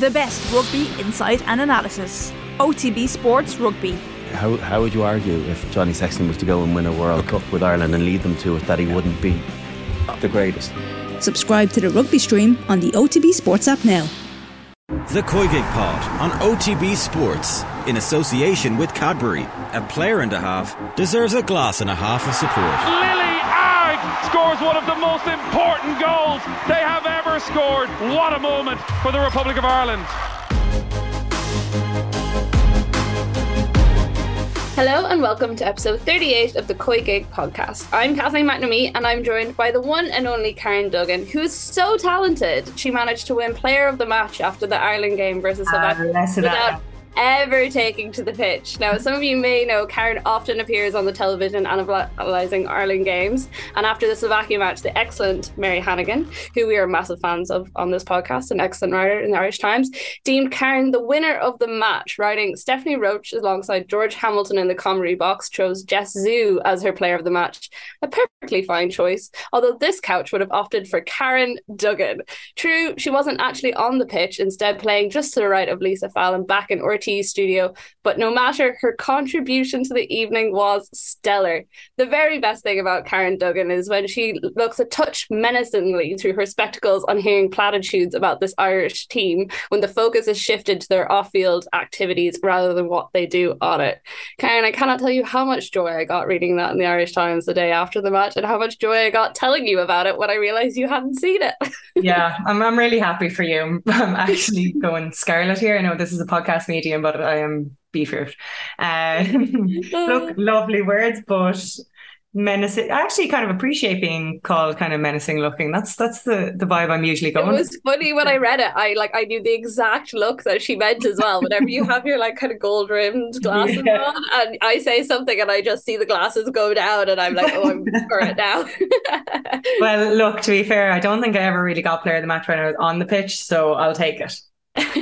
The best rugby insight and analysis. OTB Sports Rugby. How, how would you argue if Johnny Sexton was to go and win a World Cup with Ireland and lead them to it that he wouldn't be the greatest? Subscribe to the rugby stream on the OTB Sports app now. The COYGIG Pod on OTB Sports in association with Cadbury. A player and a half deserves a glass and a half of support. Lily Agg scores one of the most important goals they have ever scored. What a moment for the Republic of Ireland. Hello and welcome to episode 38 of the COYGIG podcast. I'm Kathleen McNamee and I'm joined by the one and only Karen Duggan, who's so talented. She managed to win player of the match after the Ireland game versus South Uh, Africa without ever taking to the pitch. Now, some of you may know Karen often appears on the television analysing Ireland games. And after the Slovakia match, the excellent Mary Hannigan, who we are massive fans of on this podcast, an excellent writer in the Irish Times, deemed Karen the winner of the match, writing Stephanie Roche alongside George Hamilton in the comedy box chose Jess Ziu as her player of the match. A perfectly fine choice, although this couch would have opted for Karen Duggan. True, she wasn't actually on the pitch, instead playing just to the right of Lisa Fallon back in Studio, but no matter her contribution to the evening was stellar. The very best thing about Karen Duggan is when she looks a touch menacingly through her spectacles on hearing platitudes about this Irish team when the focus is shifted to their off-field activities rather than what they do on it. Karen, I cannot tell you how much joy I got reading that in the Irish Times the day after the match and how much joy I got telling you about it when I realized you hadn't seen it. yeah, I'm, I'm really happy for you. I'm actually going scarlet here. I know this is a podcast but I am beefier. Uh, look, lovely words, but menacing. I actually kind of appreciate being called kind of menacing looking. That's that's the the vibe I'm usually going. It was funny when I read it. I like I knew the exact look that she meant as well. Whenever you have your like kind of gold rimmed glasses Yeah. on, and I say something and I just see the glasses go down, and I'm like, oh, I'm for it now. Well, look, to be fair, I don't think I ever really got player of the match when I was on the pitch, so I'll take it.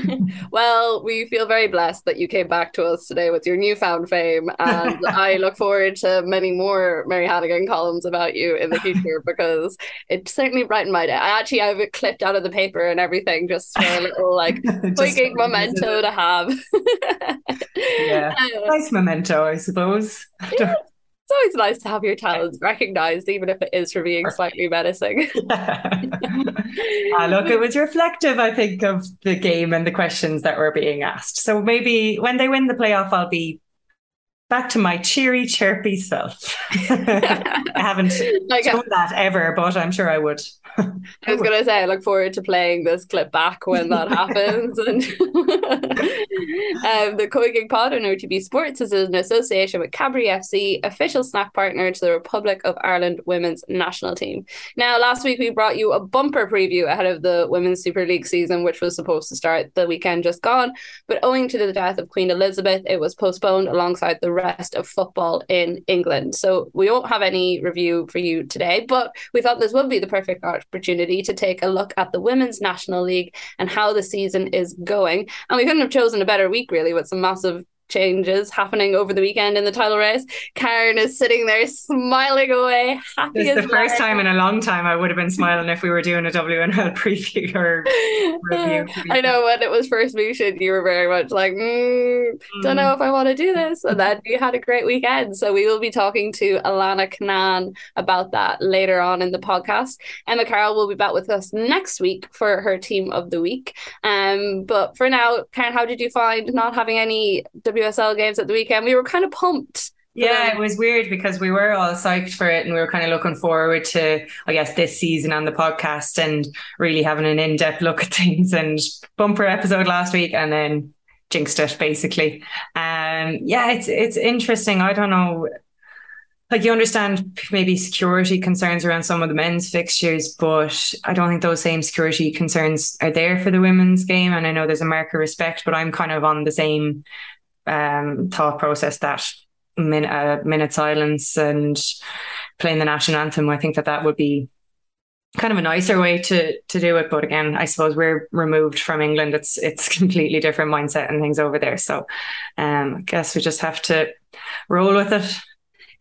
well, we feel very blessed that you came back to us today with your newfound fame, and I look forward to many more Mary Hannigan columns about you in the future because it certainly brightened my day. I actually have it clipped out of the paper and everything just for a little like quick memento to have. Yeah. Uh, Nice memento, I suppose. It's always nice to have your talents recognized, even if it is for being slightly menacing. Ah, look, it was reflective, I think, of the game and the questions that were being asked. So maybe when they win the playoff, I'll be back to my cheery, chirpy self. I haven't Like, done that ever, but I'm sure I would. I was gonna say I look forward to playing this clip back when that happens. And um, the COYGIG Pod on OTB Sports is in association with Cadbury FC, official snack partner to the Republic of Ireland women's national team. Now, last week we brought you a bumper preview ahead of the Women's Super League season, which was supposed to start the weekend just gone, but owing to the death of Queen Elizabeth, it was postponed alongside the rest of football in England. So we won't have any review for you today, but we thought this would be the perfect opportunity to take a look at the Women's National League and how the season is going. And we couldn't have chosen a better week, really, with some massive changes happening over the weekend in the title race. Karen is sitting there smiling away, happy This is the first time in a long time I would have been smiling if we were doing a WNL preview or review. I know when it was first mooted, you were very much like, mm, don't know if I want to do this. And then you had a great weekend. So we will be talking to Alanna Cunnane about that later on in the podcast. Emma Carroll will be back with us next week for her team of the week. Um, but for now, Karen, how did you find not having any WSL games at the weekend? We were kind of pumped. Yeah, it was weird because we were all psyched for it and we were kind of looking forward to, I guess, this season on the podcast and really having an in depth look at things and bumper episode last week and then jinxed it basically. Um, yeah, it's it's interesting. I don't know. Like you understand maybe security concerns around some of the men's fixtures, but I don't think those same security concerns are there for the women's game. And I know there's a mark of respect, but I'm kind of on the same um, thought process that min- uh, minute silence and playing the national anthem. I think that that would be kind of a nicer way to to do it. But again, I suppose we're removed from England. It's it's completely different mindset and things over there. So um, I guess we just have to roll with it.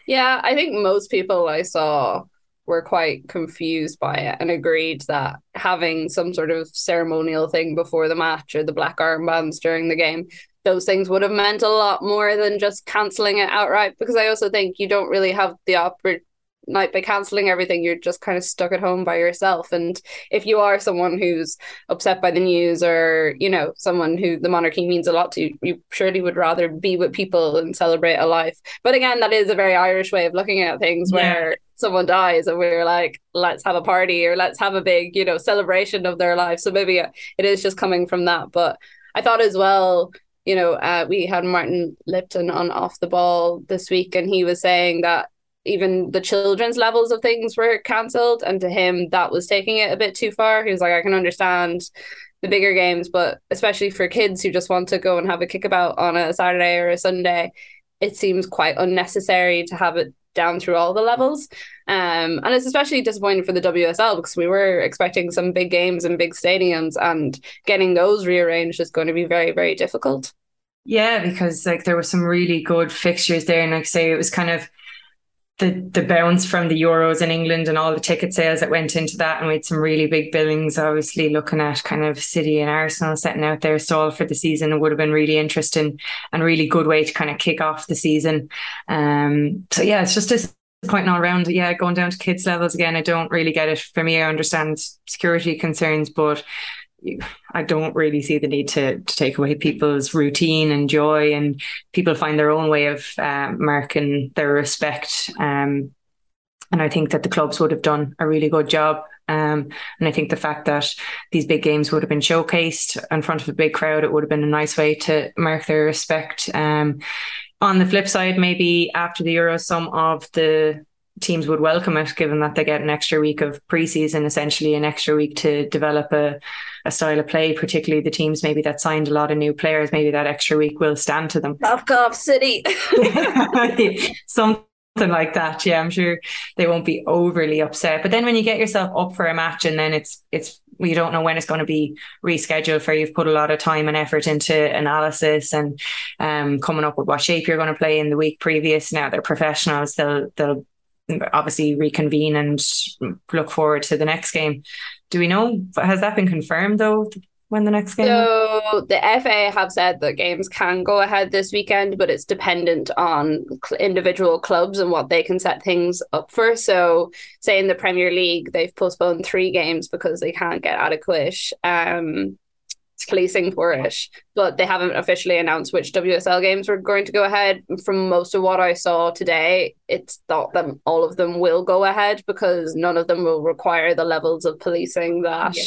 Yeah, I think most people I saw were quite confused by it and agreed that having some sort of ceremonial thing before the match or the black armbands during the game those things would have meant a lot more than just cancelling it outright because I also think you don't really have the opportunity like by cancelling everything you're just kind of stuck at home by yourself. And if you are someone who's upset by the news or you know someone who the monarchy means a lot to you surely would rather be with people and celebrate a life. But again that is a very irish way of looking at things yeah. where someone dies and we're like let's have a party or let's have a big you know celebration of their life so maybe it is just coming from that. But i thought as well you know, uh, we had Martin Lipton on off the ball this week, and he was saying that even the children's levels of things were cancelled, and to him that was taking it a bit too far. He was like, I can understand the bigger games, but especially for kids who just want to go and have a kickabout on a Saturday or a Sunday, it seems quite unnecessary to have it down through all the levels. Um, and it's especially disappointing for the WSL because we were expecting some big games and big stadiums, and getting those rearranged is going to be very, very difficult. Yeah, because like there were some really good fixtures there, and like say it was kind of the the bounce from the Euros in England and all the ticket sales that went into that, and we had some really big billings. Obviously, looking at kind of City and Arsenal setting out their stall for the season, it would have been really interesting and really good way to kind of kick off the season. Um, so yeah, it's just disappointing all around. Yeah, going down to kids levels again, I don't really get it. For me, I understand security concerns, but I don't really see the need to, to take away people's routine and joy, and people find their own way of uh, marking their respect. Um, and I think that the clubs would have done a really good job. Um, and I think the fact that these big games would have been showcased in front of a big crowd, it would have been a nice way to mark their respect. Um, on the flip side, maybe after the Euro, some of the teams would welcome it, given that they get an extra week of preseason, essentially an extra week to develop a, a style of play, particularly the teams maybe that signed a lot of new players, maybe that extra week will stand to them. Cough City. Something like that. Yeah, I'm sure they won't be overly upset. But then when you get yourself up for a match and then it's it's you don't know when it's going to be rescheduled for you've put a lot of time and effort into analysis and um, coming up with what shape you're going to play in the week previous now they're professionals they'll they'll obviously reconvene and look forward to the next game. Do we know has that been confirmed though? When the next game? So the FA have said that games can go ahead this weekend, but it's dependent on individual clubs and what they can set things up for. So, say in the Premier League, they've postponed three games because they can't get adequate um, policing for it, but they haven't officially announced which WSL games were going to go ahead. From most of what I saw today, it's thought that all of them will go ahead because none of them will require the levels of policing that. Yeah.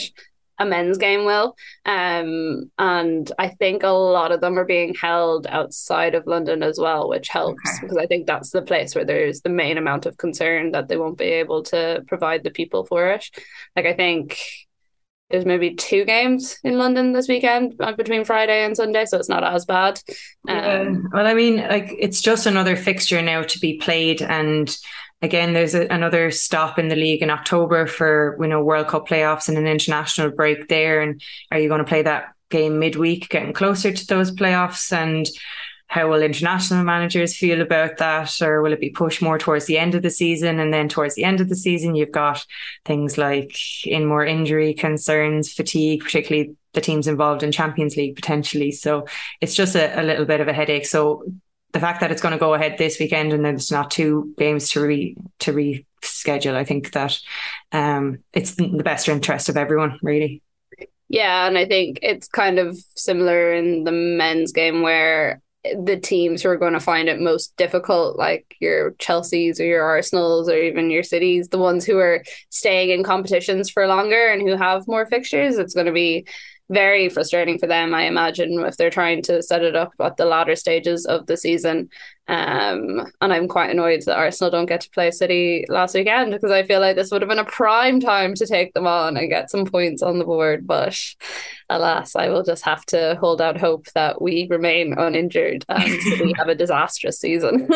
A men's game will. Um, and I think a lot of them are being held outside of London as well, which helps okay. because I think that's the place where there's the main amount of concern that they won't be able to provide the people for it. Like, I think there's maybe two games in London this weekend uh, between Friday and Sunday, so it's not as bad. Um, yeah. Well, I mean, like it's just another fixture now to be played, and again, there's a, another stop in the league in October for you know World Cup playoffs and an international break there. And are you going to play that game midweek, getting closer to those playoffs? And how will international managers feel about that? Or will it be pushed more towards the end of the season? And then towards the end of the season you've got things like in more injury concerns fatigue particularly the teams involved in champions league potentially. So it's just a, a little bit of a headache. So the fact that it's going to go ahead this weekend and there's not two games to re to reschedule i think that um it's in the best interest of everyone really. Yeah, and I think it's kind of similar in the men's game where the teams who are going to find it most difficult, like your Chelseas or your Arsenals or even your cities, the ones who are staying in competitions for longer and who have more fixtures, it's going to be very frustrating for them, I imagine, if they're trying to set it up at the latter stages of the season. Um, and I'm quite annoyed that Arsenal don't get to play City last weekend because I feel like this would have been a prime time to take them on and get some points on the board. But alas, I will just have to hold out hope that we remain uninjured and we have a disastrous season.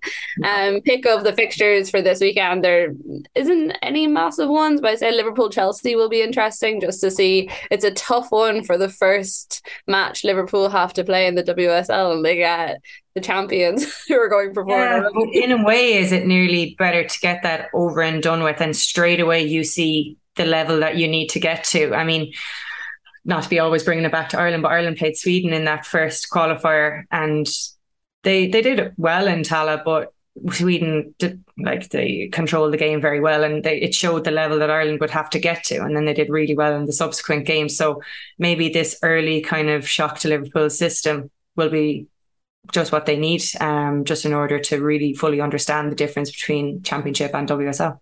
um, pick of the fixtures for this weekend. There isn't any massive ones, but I say Liverpool Chelsea will be interesting just to see. It's a tough one for the first match Liverpool have to play in the WSL, and they get the champions who are going for four. Yeah, in a way, is it nearly better to get that over and done with, and straight away you see the level that you need to get to? I mean, not to be always bringing it back to Ireland, but Ireland played Sweden in that first qualifier, and they they did well in Tallaght, but Sweden did like they controlled the game very well, and they, it showed the level that Ireland would have to get to, and then they did really well in the subsequent games. So maybe this early kind of shock to Liverpool's system will be just what they need, um, just in order to really fully understand the difference between Championship and WSL.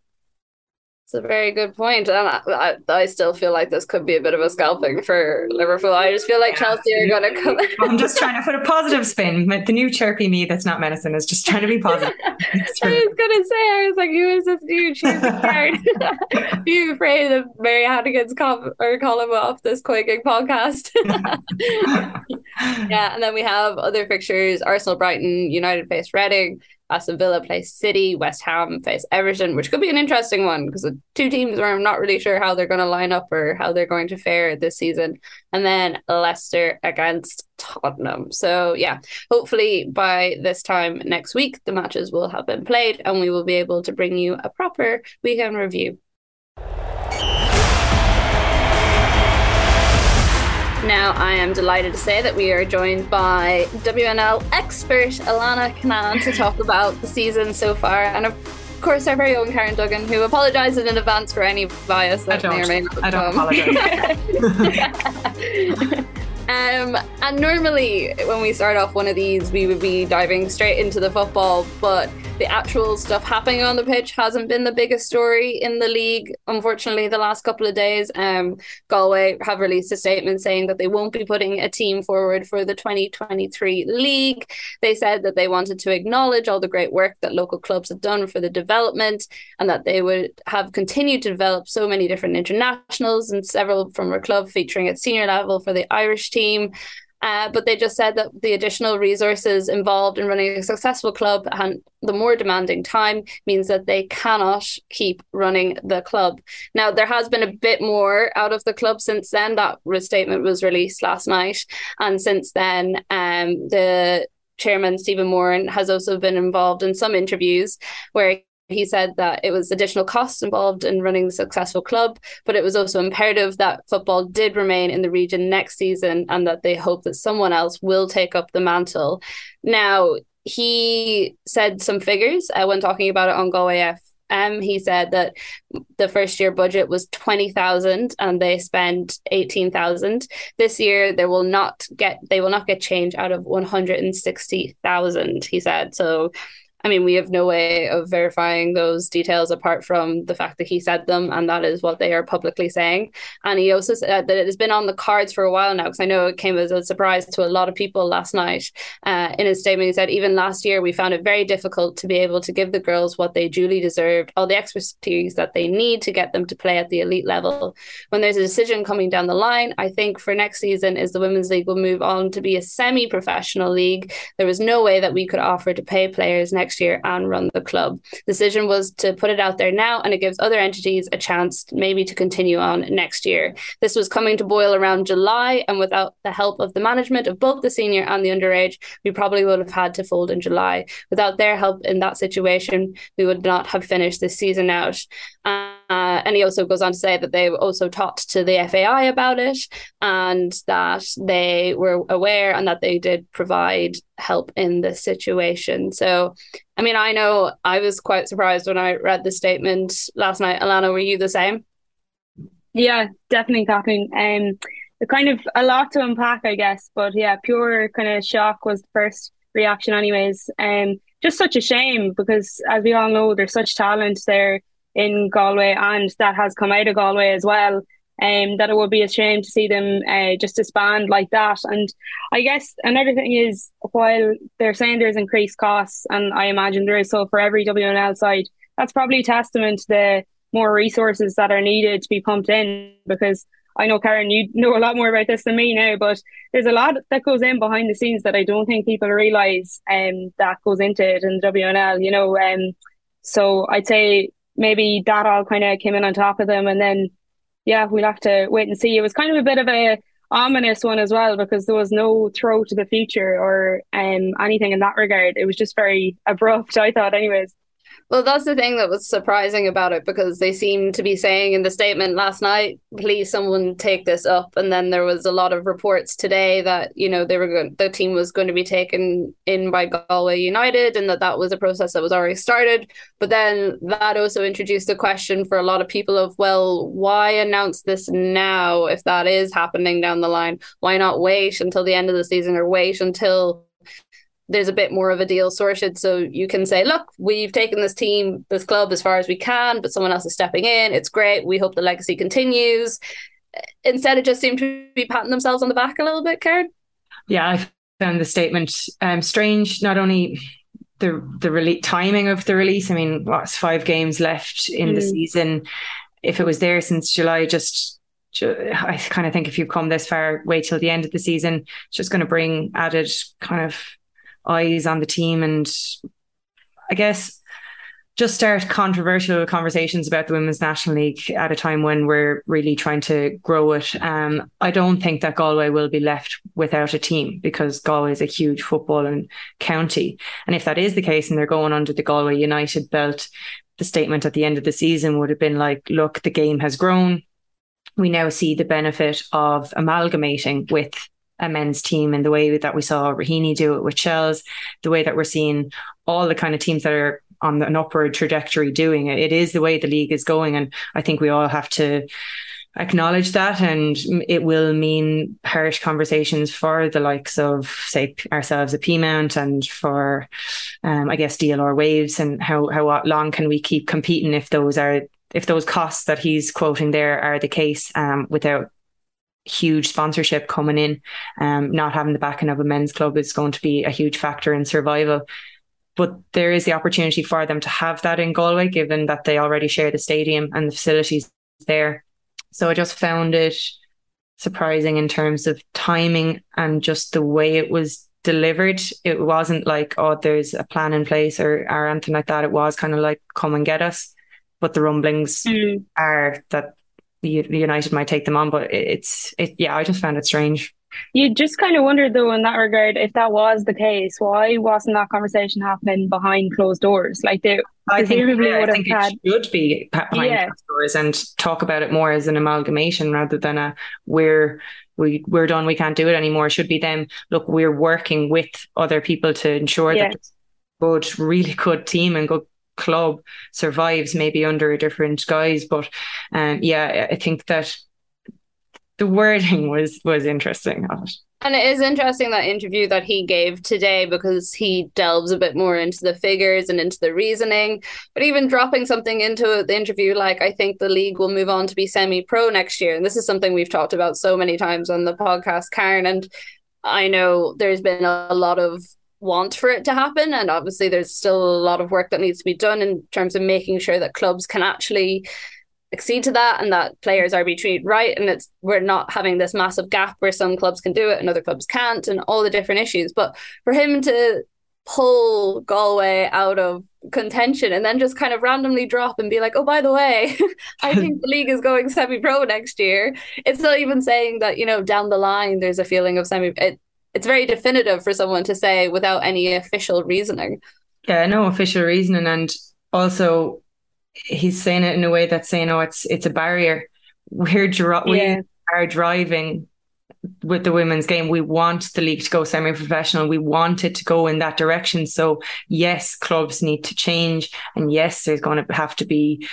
It's a very good point, and I, I, I, still feel like this could be a bit of a scalping for Liverpool. I just feel like Chelsea are going to come. I'm just trying to put a positive spin. The new chirpy me that's not medicine is just trying to be positive. I was going to say, I was like, who is this new chirpy card? Are you afraid of Mary Hannigan's com- or column off this COYGIG podcast? yeah, and then we have other fixtures: Arsenal, Brighton, United face Reading. Aston Villa play City, West Ham face Everton, which could be an interesting one because the two teams where I'm not really sure how they're going to line up or how they're going to fare this season. And then Leicester against Tottenham. So, yeah, hopefully by this time next week, the matches will have been played and we will be able to bring you a proper weekend review. Now, I am delighted to say that we are joined by WNL expert Alanna Cunnane to talk about the season so far, and of course, our very own Karen Duggan, who apologises in advance for any bias that may or may not. I don't apologise. Um, and normally, when we start off one of these, we would be diving straight into the football, but the actual stuff happening on the pitch hasn't been the biggest story in the league. Unfortunately, the last couple of days, um, Galway have released a statement saying that they won't be putting a team forward for the 2023 league. They said that they wanted to acknowledge all the great work that local clubs have done for the development and that they would have continued to develop so many different internationals and several from our club featuring at senior level for the Irish team. Uh, but they just said that the additional resources involved in running a successful club and the more demanding time means that they cannot keep running the club. Now, there has been a bit more out of the club since then. That statement was released last night. And since then, um, the chairman, Stephen Moran, has also been involved in some interviews where he said that it was additional costs involved in running the successful club, but it was also imperative that football did remain in the region next season and that they hope that someone else will take up the mantle. Now, he said some figures uh, when talking about it on Galway FM. He said that the first year budget was 20,000 and they spent 18,000. This year they will not get they will not get change out of 160,000 he said. So I mean, we have no way of verifying those details apart from the fact that he said them, and that is what they are publicly saying. And he also said that it has been on the cards for a while now, because I know it came as a surprise to a lot of people last night. Uh, in his statement, he said, even last year, we found it very difficult to be able to give the girls what they duly deserved, all the expertise that they need to get them to play at the elite level. When there's a decision coming down the line, I think for next season is the Women's League will move on to be a semi professional league. There was no way that we could offer to pay players next next year and run the club. The decision was to put it out there now, and it gives other entities a chance maybe to continue on next year. This was coming to boil around July, and without the help of the management of both the senior and the underage, we probably would have had to fold in July. Without their help in that situation, we would not have finished this season out. Uh, and he also goes on to say that they also talked to the FAI about it and that they were aware and that they did provide help in this situation. So, I mean, I know I was quite surprised when I read the statement last night. Alanna, were you the same? Yeah, definitely, Kathleen. Um, kind of a lot to unpack, I guess. But yeah, pure kind of shock was the first reaction, anyways. Um, just such a shame because, as we all know, there's such talent there in Galway, and that has come out of Galway as well um, that it would be a shame to see them uh, just disband like that. And I guess another thing is while they're saying there's increased costs, and I imagine there is so for every WNL side, that's probably testament to the more resources that are needed to be pumped in because I know Karen, you know a lot more about this than me now, but there's a lot that goes in behind the scenes that I don't think people realise um that goes into it in WNL, you know. Um so I'd say maybe that all kind of came in on top of them and then yeah, we'll have to wait and see. It was kind of a bit of a ominous one as well because there was no throw to the future or um anything in that regard. It was just very abrupt, I thought anyways. Well, that's the thing that was surprising about it because they seemed to be saying in the statement last night, please someone take this up. And then there was a lot of reports today that, you know, they were going, the team was going to be taken in by Galway United and that that was a process that was already started. But then that also introduced a question for a lot of people of, well, why announce this now if that is happening down the line? Why not wait until the end of the season or wait until there's a bit more of a deal sorted. So you can say, look, we've taken this team, this club as far as we can, but someone else is stepping in. It's great. We hope the legacy continues. Instead, it just seemed to be patting themselves on the back a little bit, Karen. Yeah, I found the statement um, strange. Not only the the rele- timing of the release. I mean, what's five games left in mm. the season? If it was there since July, just I kind of think if you've come this far, wait till the end of the season. It's just going to bring added kind of eyes on the team and I guess just start controversial conversations about the Women's National League at a time when we're really trying to grow it. Um, I don't think that Galway will be left without a team because Galway is a huge football and county. And if that is the case and they're going under the Galway United belt, the statement at the end of the season would have been like, look, the game has grown. We now see the benefit of amalgamating with a men's team in the way that we saw Raheny do it with Shels, the way that we're seeing all the kind of teams that are on an upward trajectory doing it. It is the way the league is going. And I think we all have to acknowledge that and it will mean harsh conversations for the likes of say ourselves at Peamount and for um, I guess DLR waves and how how long can we keep competing if those are if those costs that he's quoting there are the case um, without huge sponsorship coming in. Um, not having the backing of a men's club is going to be a huge factor in survival. But there is the opportunity for them to have that in Galway, given that they already share the stadium and the facilities there. So I just found it surprising in terms of timing and just the way it was delivered. It wasn't like, oh, there's a plan in place or, or anything like that. It was kind of like, come and get us. But the rumblings mm. are that United might take them on, but it's it. Yeah, I just found it strange. You just kind of wondered though, in that regard, if that was the case, why wasn't that conversation happening behind closed doors? Like they I think, yeah, would I think had, it should be behind yeah. closed doors and talk about it more as an amalgamation rather than a we're we we're done, we can't do it anymore. It should be them. Look, we're working with other people to ensure yeah. that good, really good team and good club survives maybe under a different guise. But um, yeah, I think that the wording was was interesting. And it is interesting that interview that he gave today because he delves a bit more into the figures and into the reasoning. But even dropping something into the interview, like I think the league will move on to be semi pro next year. And this is something we've talked about so many times on the podcast, Karen. And I know there's been a lot of want for it to happen. And obviously, there's still a lot of work that needs to be done in terms of making sure that clubs can actually accede to that and that players are being treated right. And it's we're not having this massive gap where some clubs can do it and other clubs can't, and all the different issues. But for him to pull Galway out of contention and then just kind of randomly drop and be like, oh, by the way, I think the league is going semi pro next year. It's not even saying that, you know, down the line there's a feeling of semi. It, it's very definitive for someone to say without any official reasoning. Yeah, no official reasoning, and also he's saying it in a way that's saying, "Oh, it's it's a barrier. We're dri- yeah. we are driving with the women's game. We want the league to go semi-professional. We want it to go in that direction. So yes, clubs need to change, and yes, there's going to have to be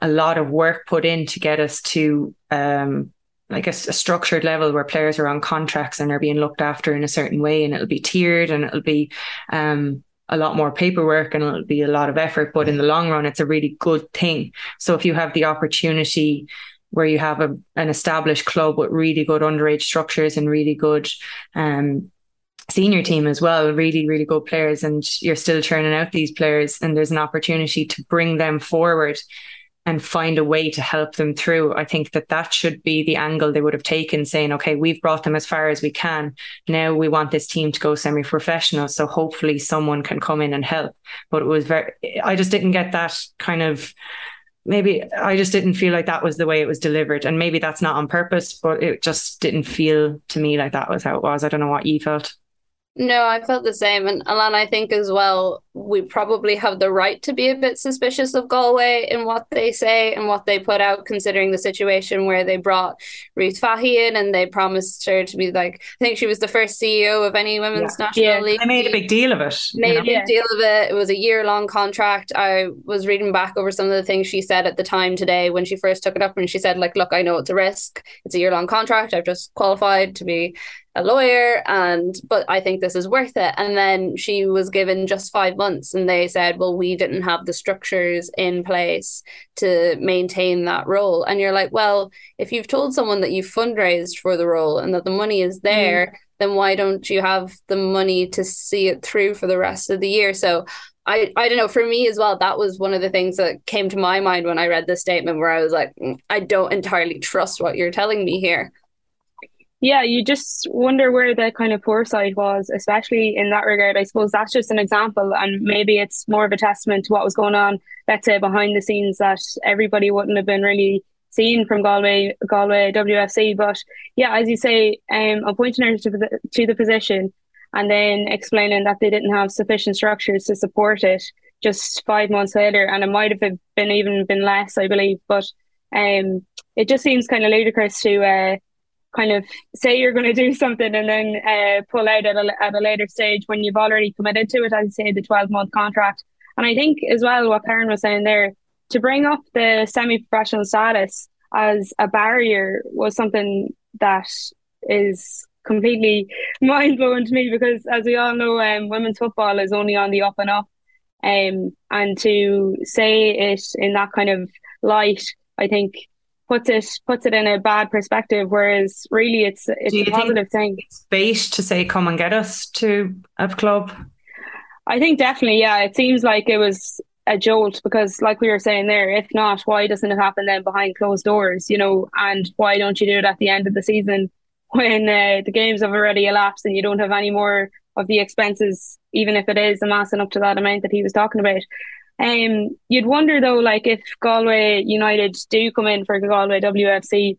a lot of work put in to get us to um, like a, a, structured level where players are on contracts and are being looked after in a certain way and it'll be tiered and it'll be um, a lot more paperwork and it'll be a lot of effort but in the long run it's a really good thing. So if you have the opportunity where you have a, an established club with really good underage structures and really good um, senior team as well really really good players and you're still churning out these players and there's an opportunity to bring them forward and find a way to help them through. I think that that should be the angle they would have taken, saying, okay, we've brought them as far as we can. Now we want this team to go semi professional. So hopefully someone can come in and help. But it was very, I just didn't get that kind of. Maybe I just didn't feel like that was the way it was delivered. And maybe that's not on purpose, but it just didn't feel to me like that was how it was. I don't know what you felt. No, I felt the same. And Alan, I think as well, we probably have the right to be a bit suspicious of Galway in what they say and what they put out, considering the situation where they brought Ruth Fahy in and they promised her to be like, I think she was the first CEO of any women's yeah. national yeah. league. They made a big deal of it. Made a big yeah. deal of it. It was a year long contract. I was reading back over some of the things she said at the time today when she first took it up and she said, like, look, I know it's a risk. It's a year long contract. I've just qualified to be a lawyer and but I think this is worth it. And then she was given just five months and they said, well, we didn't have the structures in place to maintain that role. And you're like, well, if you've told someone that you've fundraised for the role and that the money is mm. there, mm. then why don't you have the money to see it through for the rest of the year? So I, I don't know for me as well that was one of the things that came to my mind when I read this statement where I was like mm, I don't entirely trust what you're telling me here yeah, you just wonder where the kind of foresight was, especially in that regard. I suppose that's just an example, and maybe it's more of a testament to what was going on, let's say, behind the scenes that everybody wouldn't have been really seen from Galway, Galway WFC. But yeah, as you say, um, appointing her to the, to the position and then explaining that they didn't have sufficient structures to support it just five months later, and it might have been even been less, I believe. But um, it just seems kind of ludicrous to. Uh, kind of say you're going to do something and then uh, pull out at a, at a later stage when you've already committed to it, I'd say the 12 month contract. And I think as well, what Karen was saying there, to bring up the semi professional status as a barrier was something that is completely mind blowing to me because, as we all know, um, women's football is only on the up and up. Um, and to say it in that kind of light, I think puts it puts it in a bad perspective. Whereas really, it's it's a positive thing. It's bait to say, "Come and get us to a club." I think definitely, yeah. It seems like it was a jolt because, like we were saying there, if not, why doesn't it happen then behind closed doors? You know, and why don't you do it at the end of the season when uh, the games have already elapsed and you don't have any more of the expenses, even if it is amassing up to that amount that he was talking about. Um, you'd wonder though, like if Galway United do come in for Galway WFC,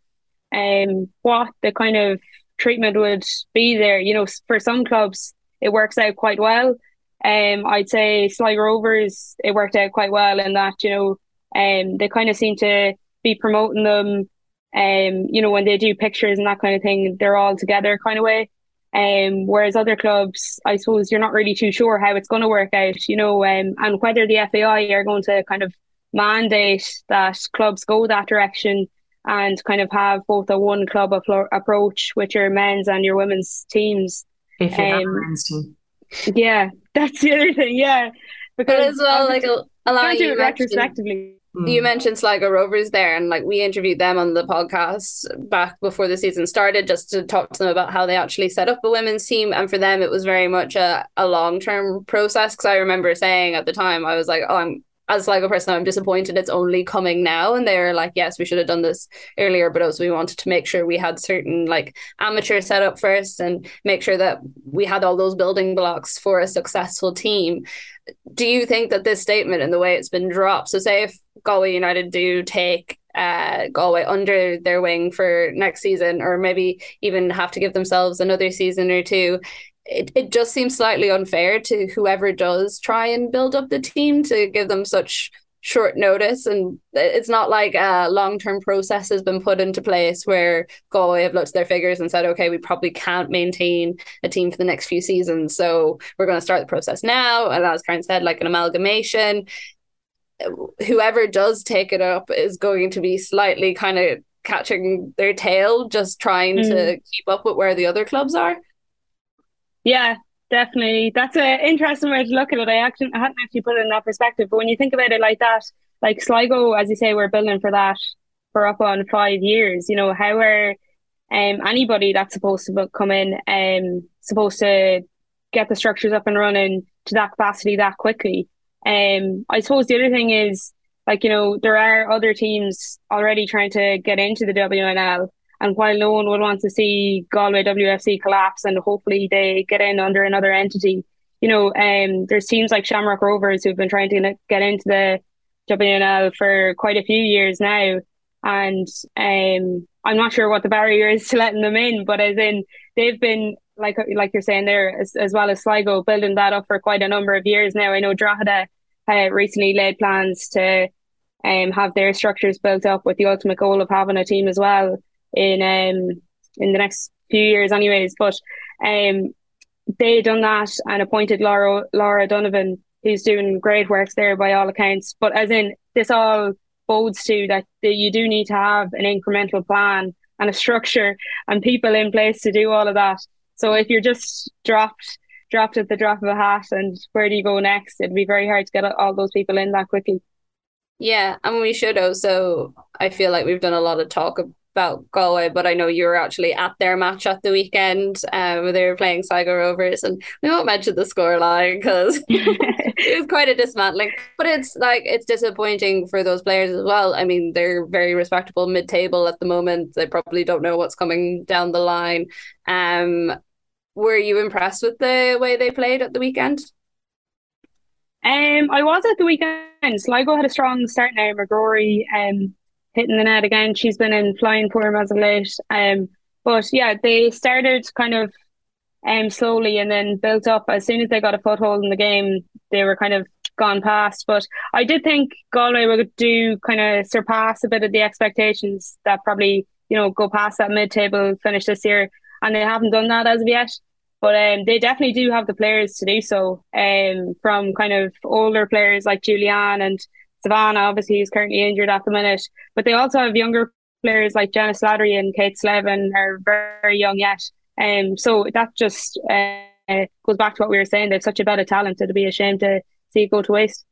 um, what the kind of treatment would be there. You know, for some clubs it works out quite well. Um, I'd say Sligo Rovers it worked out quite well in that you know, um, they kind of seem to be promoting them. Um, you know, when they do pictures and that kind of thing, they're all together kind of way. Um, whereas other clubs, I suppose you're not really too sure how it's going to work out, you know, um, and whether the FAI are going to kind of mandate that clubs go that direction and kind of have both a one club approach with your men's and your women's teams. If you um, have a men's team. Yeah, that's the other thing. Yeah, because but as well, like a, a lot of do it retrospectively. Mm. You mentioned Sligo Rovers there, and like we interviewed them on the podcast back before the season started, just to talk to them about how they actually set up a women's team. And for them, it was very much a, a long term process. Because I remember saying at the time, I was like, "Oh, I'm as Sligo person, I'm disappointed it's only coming now." And they were like, "Yes, we should have done this earlier," but also we wanted to make sure we had certain like amateur set up first and make sure that we had all those building blocks for a successful team do you think that this statement and the way it's been dropped so say if galway united do take uh, galway under their wing for next season or maybe even have to give themselves another season or two it, it just seems slightly unfair to whoever does try and build up the team to give them such short notice and it's not like a long-term process has been put into place where Galway have looked at their figures and said okay we probably can't maintain a team for the next few seasons so we're going to start the process now. And as Karen said like an amalgamation whoever does take it up is going to be slightly kind of catching their tail just trying mm. to keep up with where the other clubs are. Yeah definitely. That's an interesting way to look at it. I actually I hadn't actually put it in that perspective, but when you think about it like that, like Sligo, as you say, we're building for that for up on five years. You know, how are um anybody that's supposed to come in um supposed to get the structures up and running to that capacity that quickly? Um, I suppose the other thing is like you know there are other teams already trying to get into the WNL. And while no one would want to see Galway WFC collapse and hopefully they get in under another entity, you know, um, there's teams like Shamrock Rovers who've been trying to get into the WNL for quite a few years now. And um, I'm not sure what the barrier is to letting them in, but as in they've been like like you're saying there, as, as well as Sligo, building that up for quite a number of years now. I know Drogheda uh, recently laid plans to um, have their structures built up with the ultimate goal of having a team as well in um, in the next few years, anyways. But um, they done that and appointed Laura Laura Donovan, who's doing great works there by all accounts. But as in this all bodes to that, you do need to have an incremental plan and a structure and people in place to do all of that. So if you're just dropped dropped at the drop of a hat and where do you go next? It'd be very hard to get all those people in that quickly. Yeah, and we should also. I feel like we've done a lot of talk about Galway, but I know you were actually at their match at the weekend uh, where they were playing Sligo Rovers, and we won't mention the scoreline because it was quite a dismantling. But it's like it's disappointing for those players as well. I mean, they're very respectable mid-table at the moment. They probably don't know what's coming down the line. Um, were you impressed with the way they played at the weekend? Um, I was at the weekend. Sligo had a strong start now. McGrory um hitting the net again. She's been in flying form as of late. Um, but yeah, they started kind of um slowly and then built up. As soon as they got a foothold in the game, they were kind of gone past. But I did think Galway would do kind of surpass a bit of the expectations that probably you know go past that mid table finish this year, and they haven't done that as of yet. But um, they definitely do have the players to do so. Um, from kind of older players like Julianne and Savannah, obviously, is currently injured at the minute. But they also have younger players like Janice Slattery and Kate Slevin are very young yet. Um, so that just uh, goes back to what we were saying. They have such a bit of talent. It'd be a shame to see it go to waste.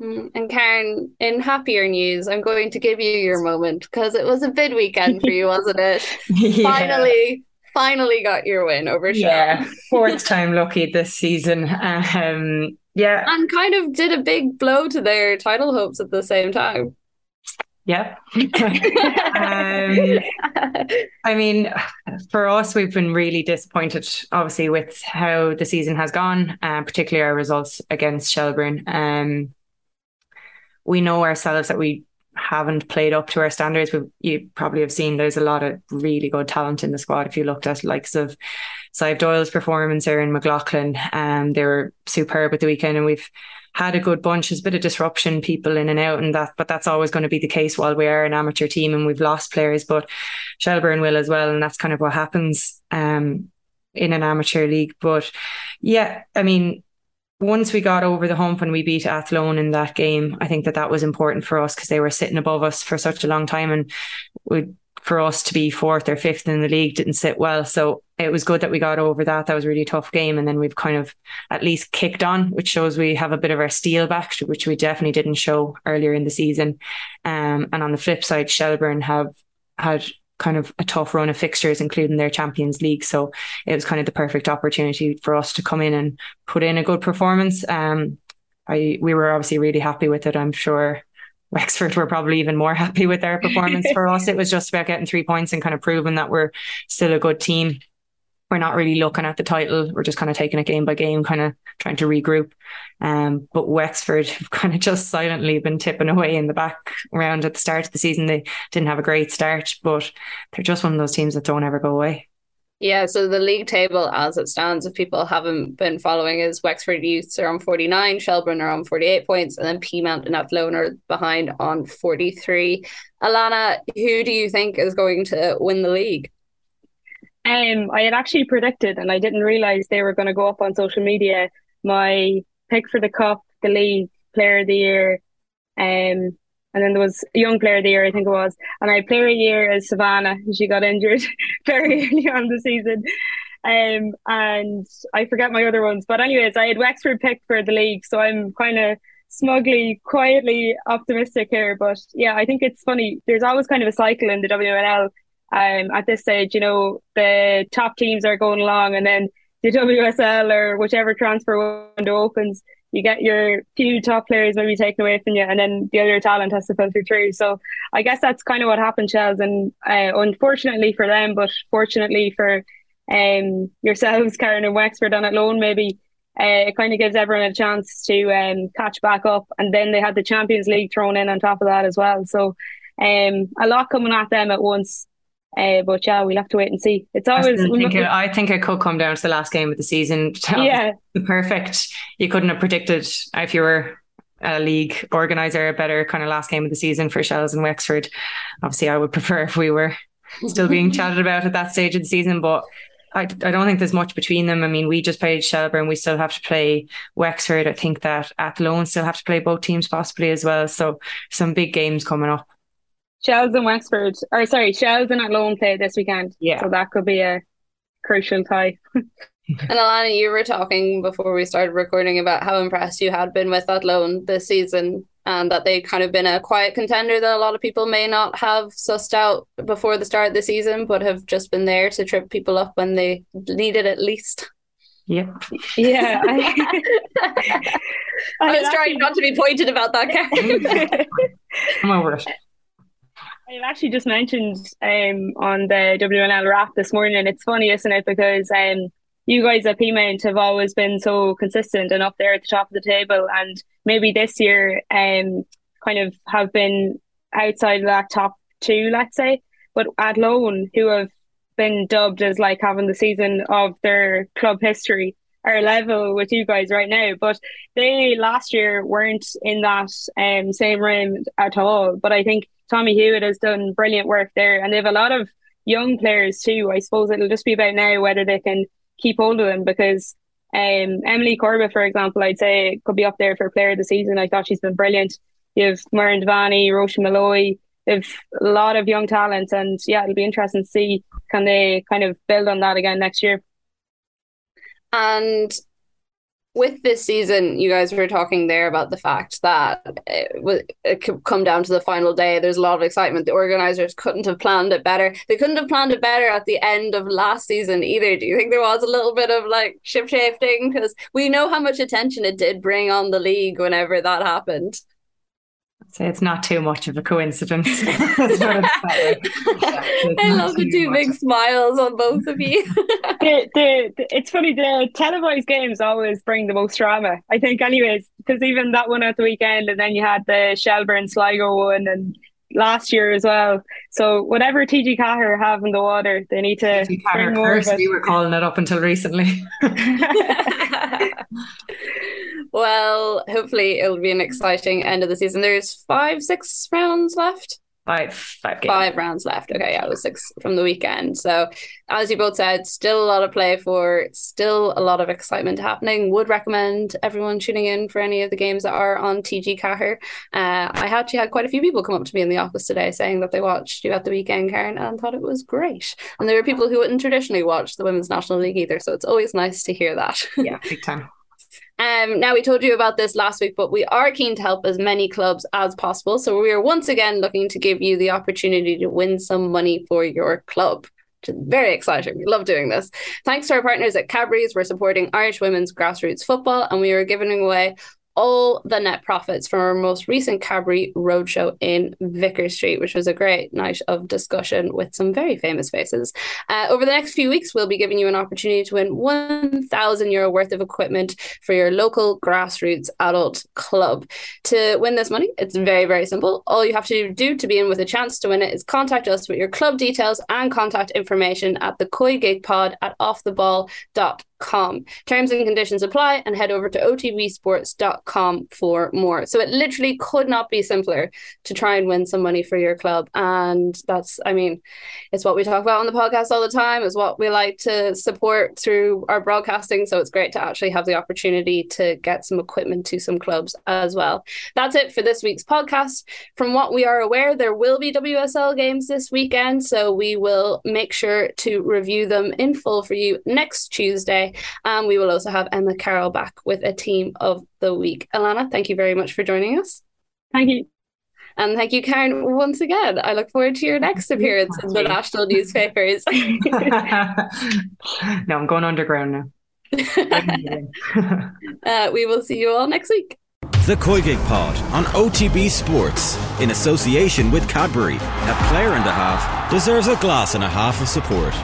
Mm, and Karen, in happier news, I'm going to give you your moment because it was a bid weekend for you, wasn't it? yeah. Finally, finally got your win over Sean. Yeah, fourth time lucky this season. Um, yeah. And kind of did a big blow to their title hopes at the same time. Yeah. um, I mean, for us, we've been really disappointed, obviously, with how the season has gone, uh, particularly our results against Shelbourne. Um, we know ourselves that we haven't played up to our standards. We, you probably have seen there's a lot of really good talent in the squad. If you looked at likes of Sadhbh Doyle's performance there in McLaughlin, um, they were superb at the weekend, and we've had a good bunch. There's a bit of disruption, people in and out, and that, but that's always going to be the case while we are an amateur team and we've lost players. But Shelbourne will as well, and that's kind of what happens um, in an amateur league. But yeah, I mean, once we got over the hump and we beat Athlone in that game, I think that that was important for us because they were sitting above us for such a long time, and we, for us to be fourth or fifth in the league didn't sit well. So it was good that we got over that. That was really tough game, and then we've kind of at least kicked on, which shows we have a bit of our steel back, which we definitely didn't show earlier in the season. Um, and on the flip side, Shelbourne have had kind of a tough run of fixtures, including their Champions League. So it was kind of the perfect opportunity for us to come in and put in a good performance. Um, I we were obviously really happy with it. I'm sure Wexford were probably even more happy with their performance. for us, it was just about getting three points and kind of proving that we're still a good team we're not really looking at the title. We're just kind of taking it game by game, kind of trying to regroup. Um, but Wexford have kind of just silently been tipping away in the background at the start of the season. They didn't have a great start, but they're just one of those teams that don't ever go away. Yeah, so the league table as it stands, if people haven't been following, is Wexford Youths are on 49, Shelbourne are on 48 points, and then Peamount and Athlone are behind on 43. Alanna, who do you think is going to win the league? Um, I had actually predicted, and I didn't realize they were going to go up on social media. My pick for the cup, the league player of the year, um, and then there was a young player of the year, I think it was, and I player of the year as Savannah. She got injured very early on the season, um, and I forget my other ones. But anyways, I had Wexford picked for the league, so I'm kind of smugly, quietly optimistic here. But yeah, I think it's funny. There's always kind of a cycle in the WNL um, at this stage, you know, the top teams are going along and then the WSL or whichever transfer window opens, you get your few top players maybe taken away from you, and then the other talent has to filter through. So I guess that's kind of what happened, Shels, and uh, unfortunately for them, but fortunately for um, yourselves, Karen and Wexford on loan, maybe uh, it kind of gives everyone a chance to um, catch back up. And then they had the Champions League thrown in on top of that as well. So um, a lot coming at them at once. Uh, but yeah, we'll have to wait and see. It's always. I think, it, I think it could come down to the last game of the season. Yeah, perfect. You couldn't have predicted if you were a league organizer a better kind of last game of the season for Shels and Wexford. Obviously, I would prefer if we were still being chatted about at that stage of the season, but I, I don't think there's much between them. I mean, we just played Shelbourne. We still have to play Wexford. I think that Athlone still have to play both teams possibly as well. So some big games coming up. Shels and Wexford, or sorry, Shels and Athlone play this weekend. Yeah. So that could be a crucial tie. and Alanna, you were talking before we started recording about how impressed you had been with Athlone this season and that they'd kind of been a quiet contender that a lot of people may not have sussed out before the start of the season, but have just been there to trip people up when they needed at least. Yeah. Yeah. I, I was trying not to be pointed about that, Karen. I'm over it. I've actually just mentioned um, on the WNL wrap this morning. It's funny, isn't it? Because um, you guys at Peamount have always been so consistent and up there at the top of the table, and maybe this year um, kind of have been outside that top two, let's say. But at Athlone, who have been dubbed as like having the season of their club history, are level with you guys right now. But they last year weren't in that um, same room at all. But I think Tommy Hewitt has done brilliant work there, and they have a lot of young players too. I suppose it'll just be about now whether they can keep hold of them because um, Emily Corbett, for example, I'd say could be up there for player of the season. I thought she's been brilliant. You have Murren Devani, Roisin Molloy. They've a lot of young talent, and yeah, it'll be interesting to see can they kind of build on that again next year. And with this season, you guys were talking there about the fact that it, it could come down to the final day. There's a lot of excitement. The organizers couldn't have planned it better. They couldn't have planned it better at the end of last season either. Do you think there was a little bit of like ship shifting? Because we know how much attention it did bring on the league whenever that happened say it's not too much of a coincidence. I love the two big smiles on both of you. the, the, the, it's funny, the televised games always bring the most drama, I think, anyways, because even that one at the weekend, and then you had the Shelbourne Sligo one, and last year as well. So whatever TG Ceathair have in the water, they need to bring more of it. We were calling it up until recently. well, hopefully it'll be an exciting end of the season. There's five, six rounds left. Five, five, games. five rounds left. Okay, yeah, it was six from the weekend. So, as you both said, still a lot of play for, still a lot of excitement happening. Would recommend everyone tuning in for any of the games that are on TG Ceathair. Uh, I actually had quite a few people come up to me in the office today saying that they watched you at the weekend, Karen, and thought it was great. And there were people who wouldn't traditionally watch the Women's National League either, so it's always nice to hear that. Yeah, big time. Um, now we told you about this last week, but we are keen to help as many clubs as possible. So we are once again looking to give you the opportunity to win some money for your club. Which is very exciting. We love doing this. Thanks to our partners at Cadbury's, we're supporting Irish women's grassroots football, and we are giving away all the net profits from our most recent Cadbury Roadshow in Vicar Street, which was a great night of discussion with some very famous faces. Uh, over the next few weeks, we'll be giving you an opportunity to win 1,000 euro worth of equipment for your local grassroots adult club. To win this money, it's very, very simple. All you have to do to be in with a chance to win it is contact us with your club details and contact information at the COYGIG Pod at offtheball.com com. Terms and conditions apply and head over to otbsports.com for more. So it literally could not be simpler to try and win some money for your club. And that's, I mean, it's what we talk about on the podcast all the time, is what we like to support through our broadcasting. So it's great to actually have the opportunity to get some equipment to some clubs as well. That's it for this week's podcast. From what we are aware, there will be WSL games this weekend. So we will make sure to review them in full for you next Tuesday. And we will also have Emma Carroll back with a team of the week. Alanna, thank you very much for joining us. Thank you. And thank you, Karen, once again. I look forward to your next appearance in the national newspapers. no, I'm going underground now. uh, we will see you all next week. The COYGIG Pod on OTB Sports in association with Cadbury. A player and a half deserves a glass and a half of support.